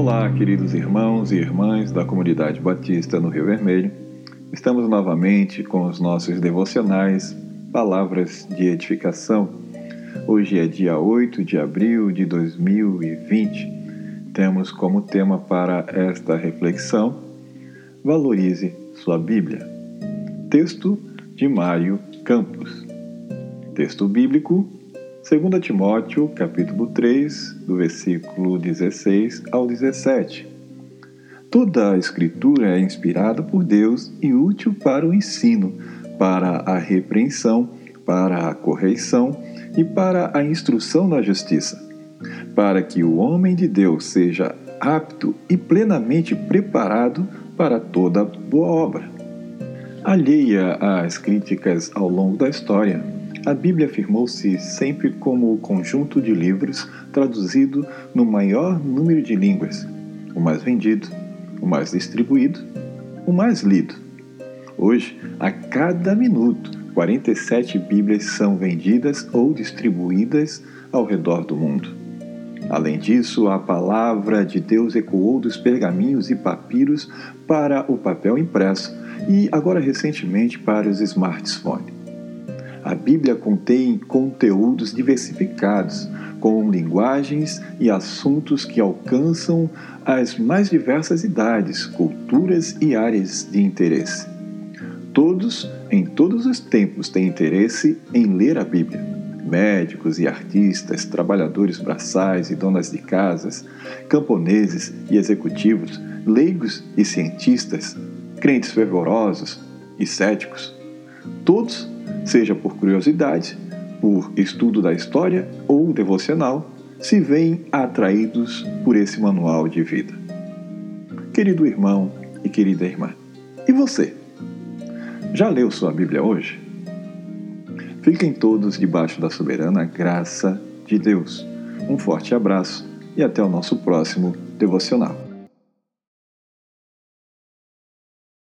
Olá, queridos irmãos e irmãs da comunidade batista no Rio Vermelho. Estamos novamente com os nossos devocionais Palavras de Edificação. Hoje é dia 8 de abril de 2020. Temos como tema para esta reflexão Valorize sua Bíblia. Texto de Mário Campos. Texto bíblico 2 Timóteo, capítulo 3, do versículo 16 ao 17. Toda a escritura é inspirada por Deus e útil para o ensino, para a repreensão, para a correição e para a instrução na justiça, para que o homem de Deus seja apto e plenamente preparado para toda boa obra. Alheia às críticas ao longo da história, a Bíblia afirmou-se sempre como o conjunto de livros traduzido no maior número de línguas, o mais vendido, o mais distribuído, o mais lido. Hoje, a cada minuto, 47 Bíblias são vendidas ou distribuídas ao redor do mundo. Além disso, a palavra de Deus ecoou dos pergaminhos e papiros para o papel impresso e, agora recentemente, para os smartphones. A Bíblia contém conteúdos diversificados, com linguagens e assuntos que alcançam as mais diversas idades, culturas e áreas de interesse. Todos, em todos os tempos, têm interesse em ler a Bíblia. Médicos e artistas, trabalhadores braçais e donas de casas, camponeses e executivos, leigos e cientistas, crentes fervorosos e céticos, todos seja por curiosidade, por estudo da história ou devocional, se veem atraídos por esse manual de vida. Querido irmão e querida irmã, e você? Já leu sua Bíblia hoje? Fiquem todos debaixo da soberana graça de Deus. Um forte abraço e até o nosso próximo devocional.